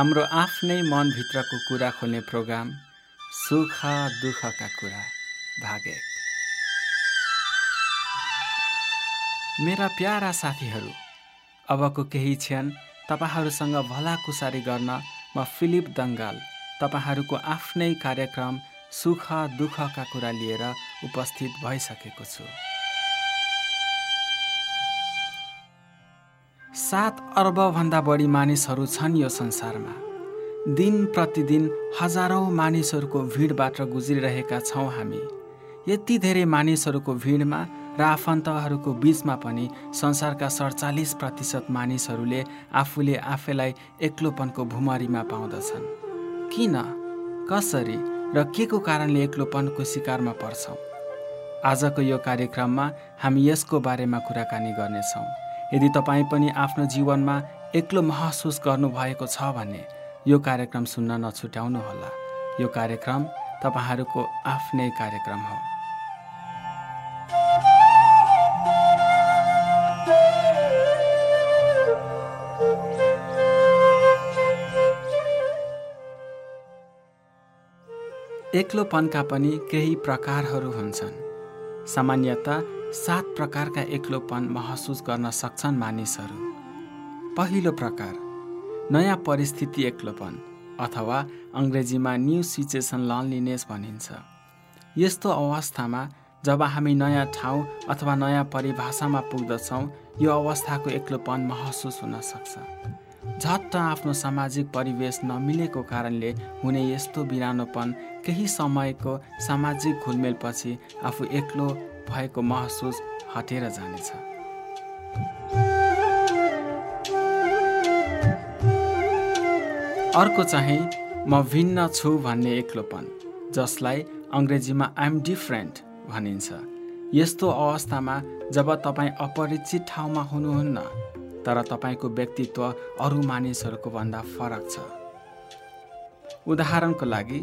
हाम्रो आफ्नै मनभित्रको कुरा खोल्ने प्रोग्राम सुख दुःखका कुरा भाग एक। मेरा प्यारा साथीहरू अबको केही क्षण तपाईँहरूसँग भलाकुसारी गर्न म फिलिप दङ्गाल तपाईँहरूको आफ्नै कार्यक्रम सुख दुःखका कुरा लिएर उपस्थित भइसकेको छु। सात अर्बभन्दा बढी मानिसहरू छन् यो संसारमा। दिन प्रतिदिन हजारौँ मानिसहरूको भिडबाट गुज्रिरहेका छौँ हामी। यति धेरै मानिसहरूको भिडमा र आफन्तहरूको बिचमा पनि संसारका सडचालिस प्रतिशत मानिसहरूले आफूले आफैलाई एक्लोपनको भुमरीमा पाउँदछन्। किन? कसरी? र के को कारणले एक्लोपनको शिकारमा पर्छौँ? आजको यो कार्यक्रममा हामी यसको बारेमा कुराकानी गर्नेछौँ। यदि तपाईँ पनि आफ्नो जीवनमा एक्लो महसुस गर्नुभएको छ भने यो कार्यक्रम सुन्न नछुट्याउनुहोला। यो कार्यक्रम तपाईँहरूको आफ्नै कार्यक्रम हो। एक्लोपनका पनि केही प्रकारहरू हुन्छन्। सामान्यतः सात प्रकारका एक्लोपन महसुस गर्न सक्छन् मानिसहरू। पहिलो प्रकार नयाँ परिस्थिति एक्लोपन अथवा अङ्ग्रेजीमा न्यू सिचुएसन लनलिनेस भनिन्छ। यस्तो अवस्थामा जब हामी नयाँ ठाउँ अथवा नयाँ परिभाषामा पुग्दछौँ यो अवस्थाको एक्लोपन महसुस हुन सक्छ। झट्ट आफ्नो सामाजिक परिवेश नमिलेको कारणले हुने यस्तो बिरानोपन केही समयको सामाजिक घुलमेलपछि आफू एक्लो भएको महसुस हटेर जानेछ। अर्को चाहिँ म भिन्न छु भन्ने एक्लोपन जसलाई अङ्ग्रेजीमा आइएम डिफ्रेन्ट भनिन्छ। यस्तो अवस्थामा जब तपाईँ अपरिचित ठाउँमा हुनुहुन्न तर तपाईँको व्यक्तित्व अरू मानिसहरूको भन्दा फरक छ। उदाहरणको लागि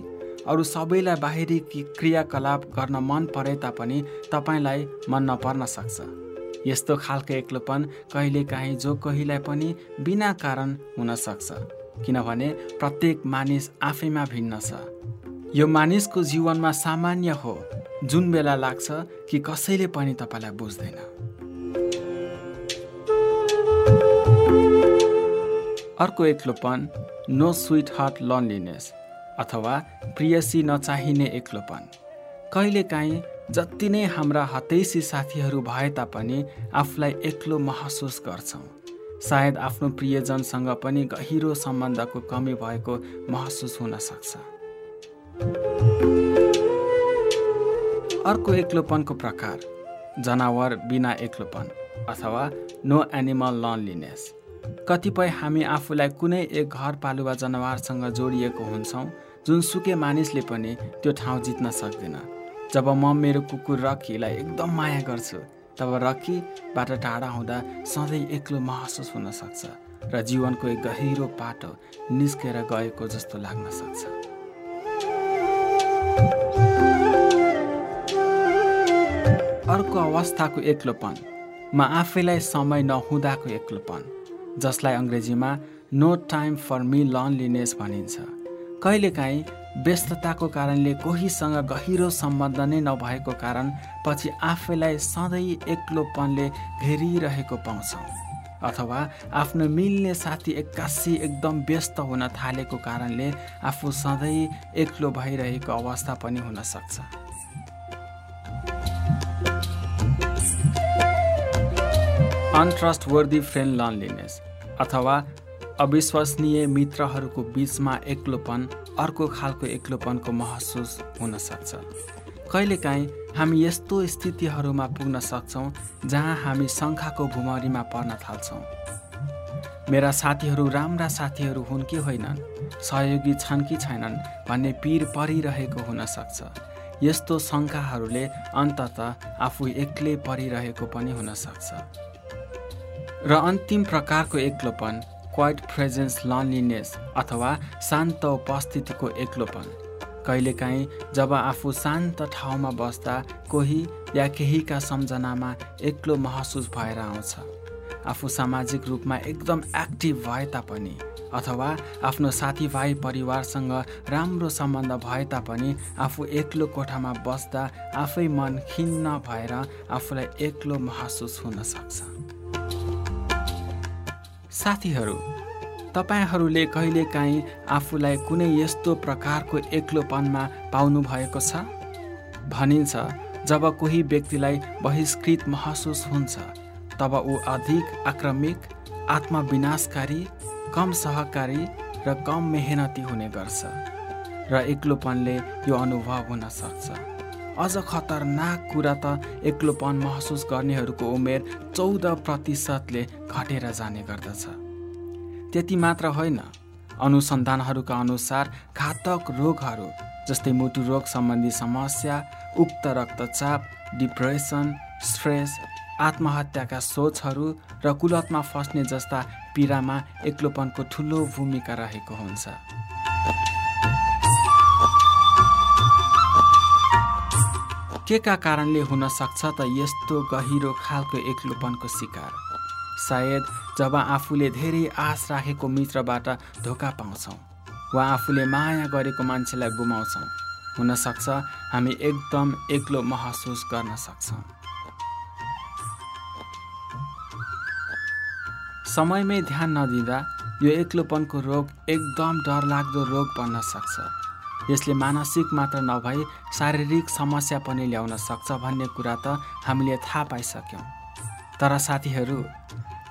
अरू सबैलाई बाहिरी क्रियाकलाप गर्न मन परे तापनि तपाईँलाई मन नपर्न सक्छ। यस्तो खालको एक्लोपन कहिलेकाहीँ जो कोहीलाई पनि बिना कारण हुन सक्छ किनभने प्रत्येक मानिस आफैमा भिन्न छ। यो मानिसको जीवनमा सामान्य हो जुन बेला लाग्छ कि कसैले पनि तपाईँलाई बुझ्दैन। अर्को एक्लोपन नो स्विट हार्ट लनलिनेस अथवा प्रियसी नचाहिने एक्लोपन। कहिलेकाहीँ जति नै हाम्रा हतैसी साथीहरू भए तापनि आफूलाई एक्लो महसुस गर्छौँ। सायद आफ्नो प्रियजनसँग पनि गहिरो सम्बन्धको कमी भएको महसुस हुन सक्छ। अर्को एक्लोपनको प्रकार जनावर बिना एक्लोपन अथवा नो एनिमल लनलिनेस। कतिपय हामी आफूलाई कुनै एक घरपालुवा जनावरसँग जोडिएको हुन्छौँ जुनसुकै मानिसले पनि त्यो ठाउँ जित्न सक्दैन। जब म मेरो कुकुर रक्कीलाई एकदम माया गर्छु तब रक्कीबाट टाढा हुँदा सधैँ एक्लो महसुस हुन सक्छ र जीवनको एक गहिरो पाटो निस्केर गएको जस्तो लाग्न सक्छ। अर्को अवस्थाको एक्लोपन। म आफैलाई समय नहुँदाको एक्लोपन जसलाई अङ्ग्रेजीमा no time for me loneliness भनिन्छ। कहिलेकाहीँ व्यस्तताको कारणले कोहीसँग गहिरो सम्बन्ध नै नभएको कारण पछि आफैलाई सधैँ एक्लोपनले घेरिरहेको पाउँछौँ। अथवा आफ्नो मिल्ने साथी एक्कासी एकदम व्यस्त हुन थालेको कारणले आफू सधैँ एक्लो भइरहेको अवस्था पनि हुन सक्छ। अनट्रस्ट वर्दी फ्रेन्ड लनलिनेस अथवा अविश्वसनीय मित्रहरूको बिचमा एक्लोपन अर्को खालको एक्लोपनको महसुस हुन सक्छ। कहिलेकाहीँ हामी यस्तो स्थितिहरूमा पुग्न सक्छौँ जहाँ हामी शङ्खाको भुमरीमा पर्न थाल्छौँ। मेरा साथीहरू राम्रा साथीहरू हुन् कि होइनन्? सहयोगी छन् कि छैनन् भन्ने पिर परिरहेको हुन सक्छ। यस्तो शङ्काहरूले अन्तत आफू एक्लै परिरहेको पनि हुन सक्छ। र अन्तिम प्रकारको एक्लोपन क्वाइट प्रेजेन्स लनलिनेस अथवा शान्त उपस्थितिको एक्लोपन। कहिलेकाहीँ जब आफू शान्त ठाउँमा बस्दा कोही या केहीका सम्झनामा एक्लो महसुस भएर आउँछ। आफू सामाजिक रूपमा एकदम एक्टिभ भए तापनि अथवा आफ्नो साथीभाइ परिवारसँग राम्रो सम्बन्ध भए तापनि आफू एक्लो कोठामा बस्दा आफै मन खिन्न भएर आफूलाई एक्लो महसुस हुन सक्छ। साथीहरू तपाईँहरूले कहिलेकाहीँ आफूलाई कुनै यस्तो प्रकारको एक्लोपनमा पाउनु भएको छ? भनिन्छ जब कोही व्यक्तिलाई बहिष्कृत महसुस हुन्छ तब ऊ अधिक आक्रमिक आत्मविनाशकारी कम सहकारी र कम मेहनती हुने गर्छ र एक्लोपनले यो अनुभव हुन सक्छ। अझ खतरनाक कुरा त एक्लोपन महसुस गर्नेहरूको उमेर चौध प्रतिशतले घटेर जाने गर्दछ। त्यति मात्र होइन अनुसन्धानहरूका अनुसार घातक रोगहरू जस्तै मुटु रोग सम्बन्धी समस्या उक्त रक्तचाप डिप्रेसन स्ट्रेस आत्महत्याका सोचहरू र कुलतमा फस्ने जस्ता पीडामा एक्लोपनको ठुलो भूमिका रहेको हुन्छ। के का कारणले हुन सक्छ त यस्तो गहिरो खालको एक्लोपनको शिकार। सायद जब आफूले धेरै आश राखेको मित्रबाट धोका पाउँछौँ वा आफूले माया गरेको मान्छेलाई गुमाउँछौँ हुनसक्छ हामी एकदम एक्लो महसुस गर्न सक्छौँ। समयमै ध्यान नदिँदा यो एक्लोपनको रोग एकदम डरलाग्दो रोग बन्न सक्छ। यसले मानसिक मात्र नभई शारीरिक समस्या पनि ल्याउन सक्छ भन्ने कुरा त हामीले थाहा पाइसक्यौँ। तर साथीहरू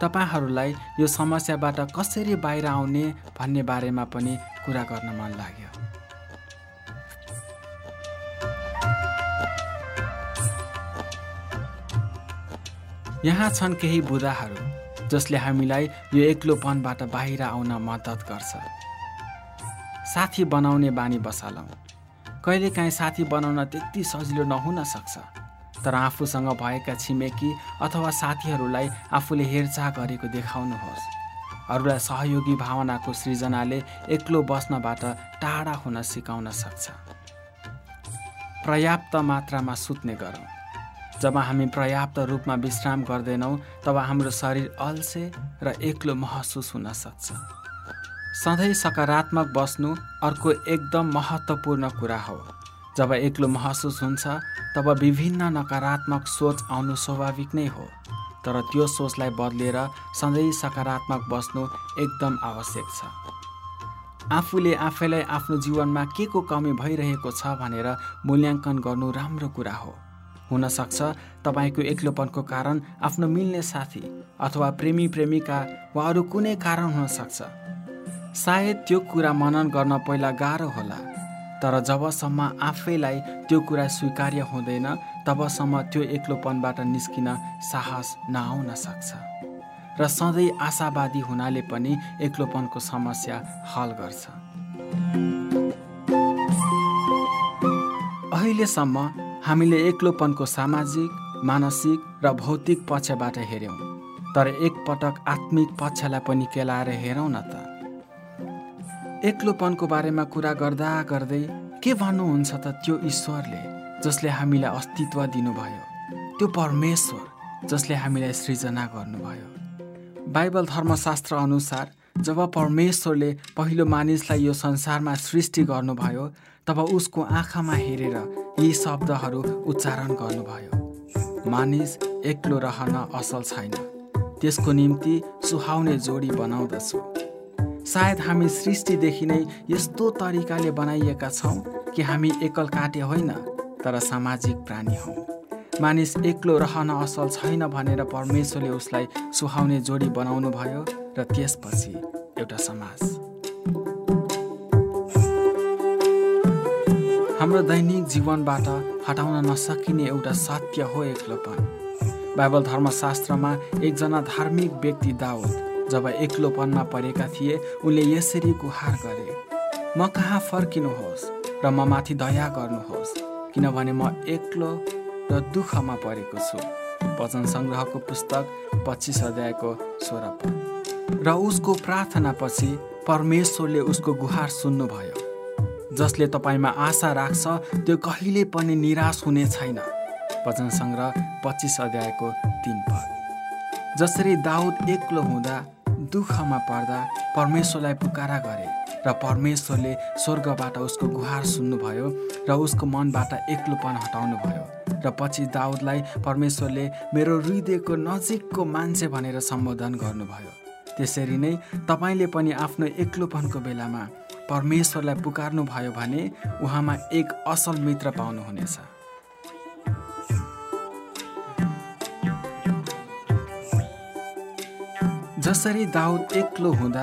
तपाईँहरूलाई यो समस्याबाट कसरी बाहिर आउने भन्ने बारेमा पनि कुरा गर्न मन लाग्यो। यहाँ छन् केही बुदाहरू जसले हामीलाई यो एक्लोपनबाट बाहिर आउन मद्दत गर्छ। साथी बनाउने बानी बसालौँ। कहिलेकाहीँ साथी बनाउन त्यति सजिलो नहुन सक्छ। तर आफूसँग भएका छिमेकी अथवा साथीहरूलाई आफूले हेरचाह गरेको देखाउनुहोस्। अरूलाई सहयोगी भावनाको सृजनाले एक्लो बस्नबाट टाढा हुन सिकाउन सक्छ। पर्याप्त मात्रामा सुत्ने गरौँ। जब हामी पर्याप्त रूपमा विश्राम गर्दैनौँ तब हाम्रो शरीर अल्से र एक्लो महसुस हुन सक्छ। सधैँ सकारात्मक बस्नु अर्को एकदम महत्त्वपूर्ण कुरा हो। जब एक्लो महसुस हुन्छ तब विभिन्न नकारात्मक सोच आउनु स्वाभाविक नै हो। तर त्यो सोचलाई बदलेर सधैँ सकारात्मक बस्नु एकदम आवश्यक छ। आफूले आफैलाई आफ्नो जीवनमा के को कमी भइरहेको छ भनेर मूल्याङ्कन गर्नु राम्रो कुरा हो। हुनसक्छ तपाईँको एक्लोपनको कारण आफ्नो मिल्ने साथी अथवा प्रेमी प्रेमिका वा अरू कुनै कारण हुनसक्छ। सायद त्यो कुरा मनन गर्न पहिला गाह्रो होला। तर जबसम्म आफैलाई त्यो कुरा स्वीकार्य हुँदैन तबसम्म त्यो एक्लोपनबाट निस्किन साहस नआउन सक्छ। र सधैँ आशावादी हुनाले पनि एक्लोपनको समस्या हल गर्छ। अहिलेसम्म हामीले एक्लोपनको सामाजिक मानसिक र भौतिक पक्षबाट हेऱ्यौँ। तर एकपटक आत्मिक पक्षलाई पनि केलाएर हेरौँ न त। एक्लोपनको बारेमा कुरा गर्दा गर्दै के भन्नुहुन्छ त त्यो ईश्वरले जसले हामीलाई अस्तित्व दिनुभयो? त्यो परमेश्वर जसले हामीलाई सृजना गर्नुभयो। बाइबल धर्मशास्त्र अनुसार जब परमेश्वरले पहिलो मानिसलाई यो संसारमा सृष्टि गर्नुभयो तब उसको आँखामा हेरेर यी शब्दहरू उच्चारण गर्नुभयो। मानिस एक्लो रहन असल छैन। त्यसको निम्ति सुहाउने जोडी बनाउँदछु। सायद हामी सृष्टिदेखि नै यस्तो तरिकाले बनाइएका छौँ कि हामी एकल काटे होइन तर सामाजिक प्राणी हौँ। मानिस एक्लो रहन असल छैन भनेर परमेश्वरले उसलाई सुहाउने जोडी बनाउनु भयो र त्यसपछि एउटा समाज। हाम्रो दैनिक जीवनबाट हटाउन नसकिने एउटा सत्य हो एक्लोपन। बाइबल धर्मशास्त्रमा एकजना धार्मिक व्यक्ति दाउद जब एक्लोपनमा परेका थिए उनले यसरी गुहार गरे म कहाँ फर्किनुहोस् र म माथि दया गर्नुहोस् किनभने म एक्लो र दुःखमा परेको छु। वचन सङ्ग्रहको पुस्तक पच्चिस अध्यायको सोह्र पद र उसको प्रार्थनापछि परमेश्वरले उसको गुहार सुन्नुभयो। जसले तपाईँमा आशा राख्छ त्यो कहिले पनि निराश हुने छैन। वचन सङ्ग्रह पच्चिस अध्यायको तिन पद जसरी दाउद एक्लो हुँदा दुःखमा पर्दा परमेश्वरलाई पुकारा गरे र परमेश्वरले स्वर्गबाट उसको गुहार सुन्नुभयो र उसको मनबाट एक्लोपन हटाउनु भयो र पछि दाउदलाई परमेश्वरले मेरो हृदयको नजिकको मान्छे भनेर सम्बोधन गर्नुभयो। त्यसरी नै तपाईँले पनि आफ्नो एक्लोपनको बेलामा परमेश्वरलाई पुकार्नु भयो भने उहाँमा एक असल मित्र पाउनुहुनेछ। जसरी दाउद एक्लो हुँदा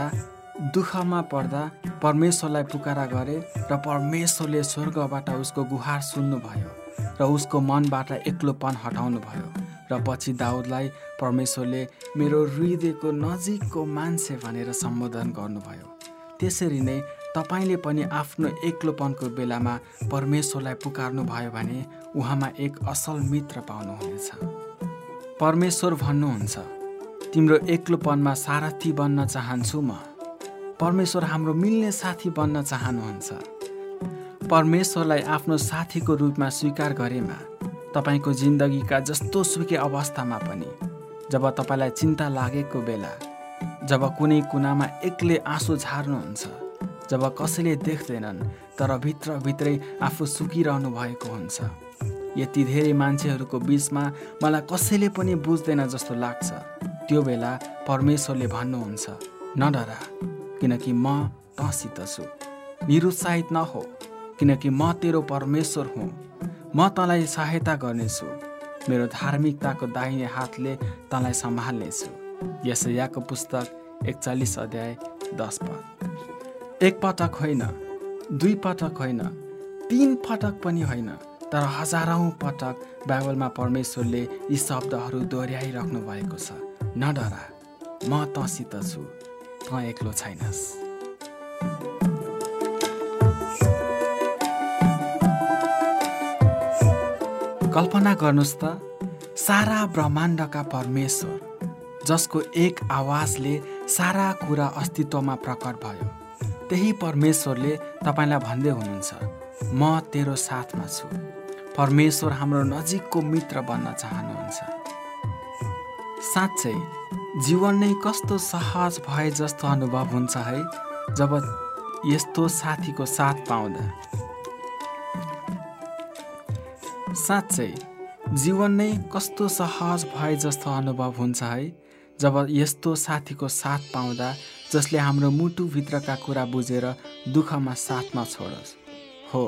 दुःखमा पर्दा परमेश्वरलाई पुकारा गरे र परमेश्वरले स्वर्गबाट उसको गुहार सुन्नुभयो र उसको मनबाट एक्लोपन हटाउनु भयो र पछि दाउदलाई परमेश्वरले मेरो हृदयको नजिकको मान्छे भनेर सम्बोधन गर्नुभयो। त्यसरी नै तपाईँले पनि आफ्नो एक्लोपनको बेलामा परमेश्वरलाई पुकार्नु भयो भने उहाँमा एक असल मित्र पाउनुहुनेछ। परमेश्वर भन्नुहुन्छ तिम्रो एक्लोपनमा सारथी बन्न चाहन्छु म। परमेश्वर हाम्रो मिल्ने साथी बन्न चाहनुहुन्छ। परमेश्वरलाई आफ्नो साथीको रूपमा स्वीकार गरेमा तपाईँको जिन्दगीका जस्तो सुकै अवस्थामा पनि जब तपाईँलाई चिन्ता लागेको बेला जब कुनै कुनामा एक्लै आँसु झार्नुहुन्छ जब कसैले देख्दैनन् तर भित्रभित्रै आफू सुकिरहनु भएको हुन्छ। यति धेरै मान्छेहरूको बिचमा मलाई कसैले पनि बुझ्दैन जस्तो लाग्छ। त्यो बेला परमेश्वरले भन्नुहुन्छ नडरा किनकि म तँसित छु। निरुत्साहित नहो किनकि म तेरो परमेश्वर हुँ। म तँलाई सहायता गर्नेछु। मेरो धार्मिकताको दाहिने हातले तँलाई सम्हाल्नेछु। यसैयाको पुस्तक एकचालिस अध्याय दस पद। एक पटक होइन दुई पटक होइन तिन पटक पनि होइन तर हजारौँ पटक बाइबलमा परमेश्वरले यी शब्दहरू दोहोऱ्याइराख्नु भएको छ। नडरा म तँसित छु तँ एक्लो छैनस्। कल्पना गर्नुहोस् त सारा ब्रह्माण्डका परमेश्वर जसको एक आवाजले सारा कुरा अस्तित्वमा प्रकट भयो त्यही परमेश्वरले तपाईँलाई भन्दै हुनुहुन्छ म तेरो साथमा छु। परमेश्वर हाम्रो नजिकको मित्र बन्न चाहनुहुन्छ। साँच्चै जीवन नै कस्तो सहज भए जस्तो अनुभव हुन्छ है जब यस्तो साथीको साथ पाउँदा। साँच्चै जीवन नै कस्तो सहज भए जस्तो अनुभव हुन्छ है जब यस्तो साथीको साथ पाउँदा जसले हाम्रो मुटुभित्रका कुरा बुझेर दुःखमा साथमा छोडोस्। हो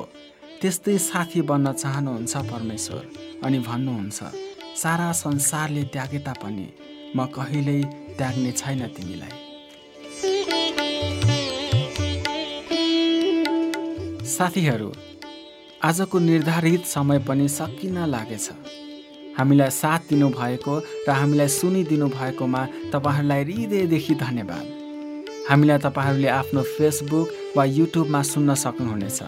त्यस्तै साथी बन्न चाहनुहुन्छ परमेश्वर अनि भन्नुहुन्छ। सारा संसारले त्यागे तापनि म कहिल्यै त्याग्ने छैन तिमीलाई। साथीहरू आजको निर्धारित समय पनि सकिन लागेछ। हामीलाई साथ दिनुभएको र हामीलाई सुनिदिनु भएकोमा तपाईँहरूलाई हृदयदेखि धन्यवाद। हामीलाई तपाईँहरूले आफ्नो फेसबुक वा युट्युबमा सुन्न सक्नुहुनेछ।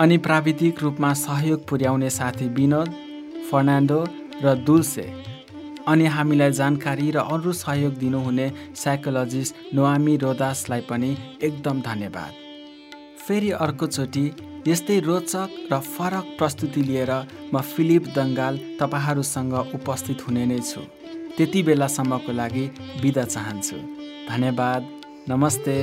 अनि प्राविधिक रूपमा सहयोग पुर्याउने साथी विनोद फर्नान्डो र दुल्से। अनि हामीलाई जानकारी र अरू सहयोग दिनुहुने साइकोलोजिस्ट नोआमी रोदासलाई पनि एकदम धन्यवाद। फेरि अर्कोचोटि यस्तै रोचक र फरक प्रस्तुति लिएर म फिलिप दङ्गाल तपाईँहरूसँग उपस्थित हुने नै छु। त्यति बेलासम्मको लागि बिदा चाहन्छु। धन्यवाद। नमस्ते।